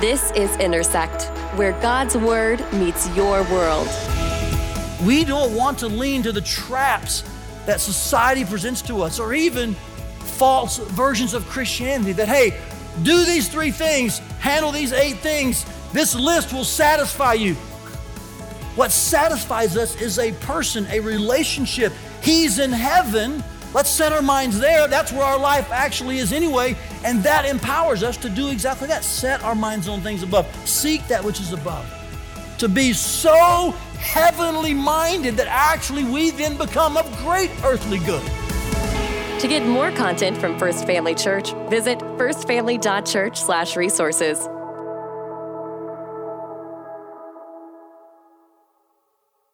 This is Intersect, where God's Word meets your world. We don't want to lean to the traps that society presents to us, or even false versions of Christianity that, hey, do these three things, handle these eight things, this list will satisfy you. What satisfies us is a person, a relationship. He's in heaven. Let's set our minds there. That's where our life actually is anyway. And that empowers us to do exactly that set our minds on things above, seek that which is above. To be so heavenly minded that actually we then become of great earthly good. To get more content from First Family Church, visit firstfamily.church/resources.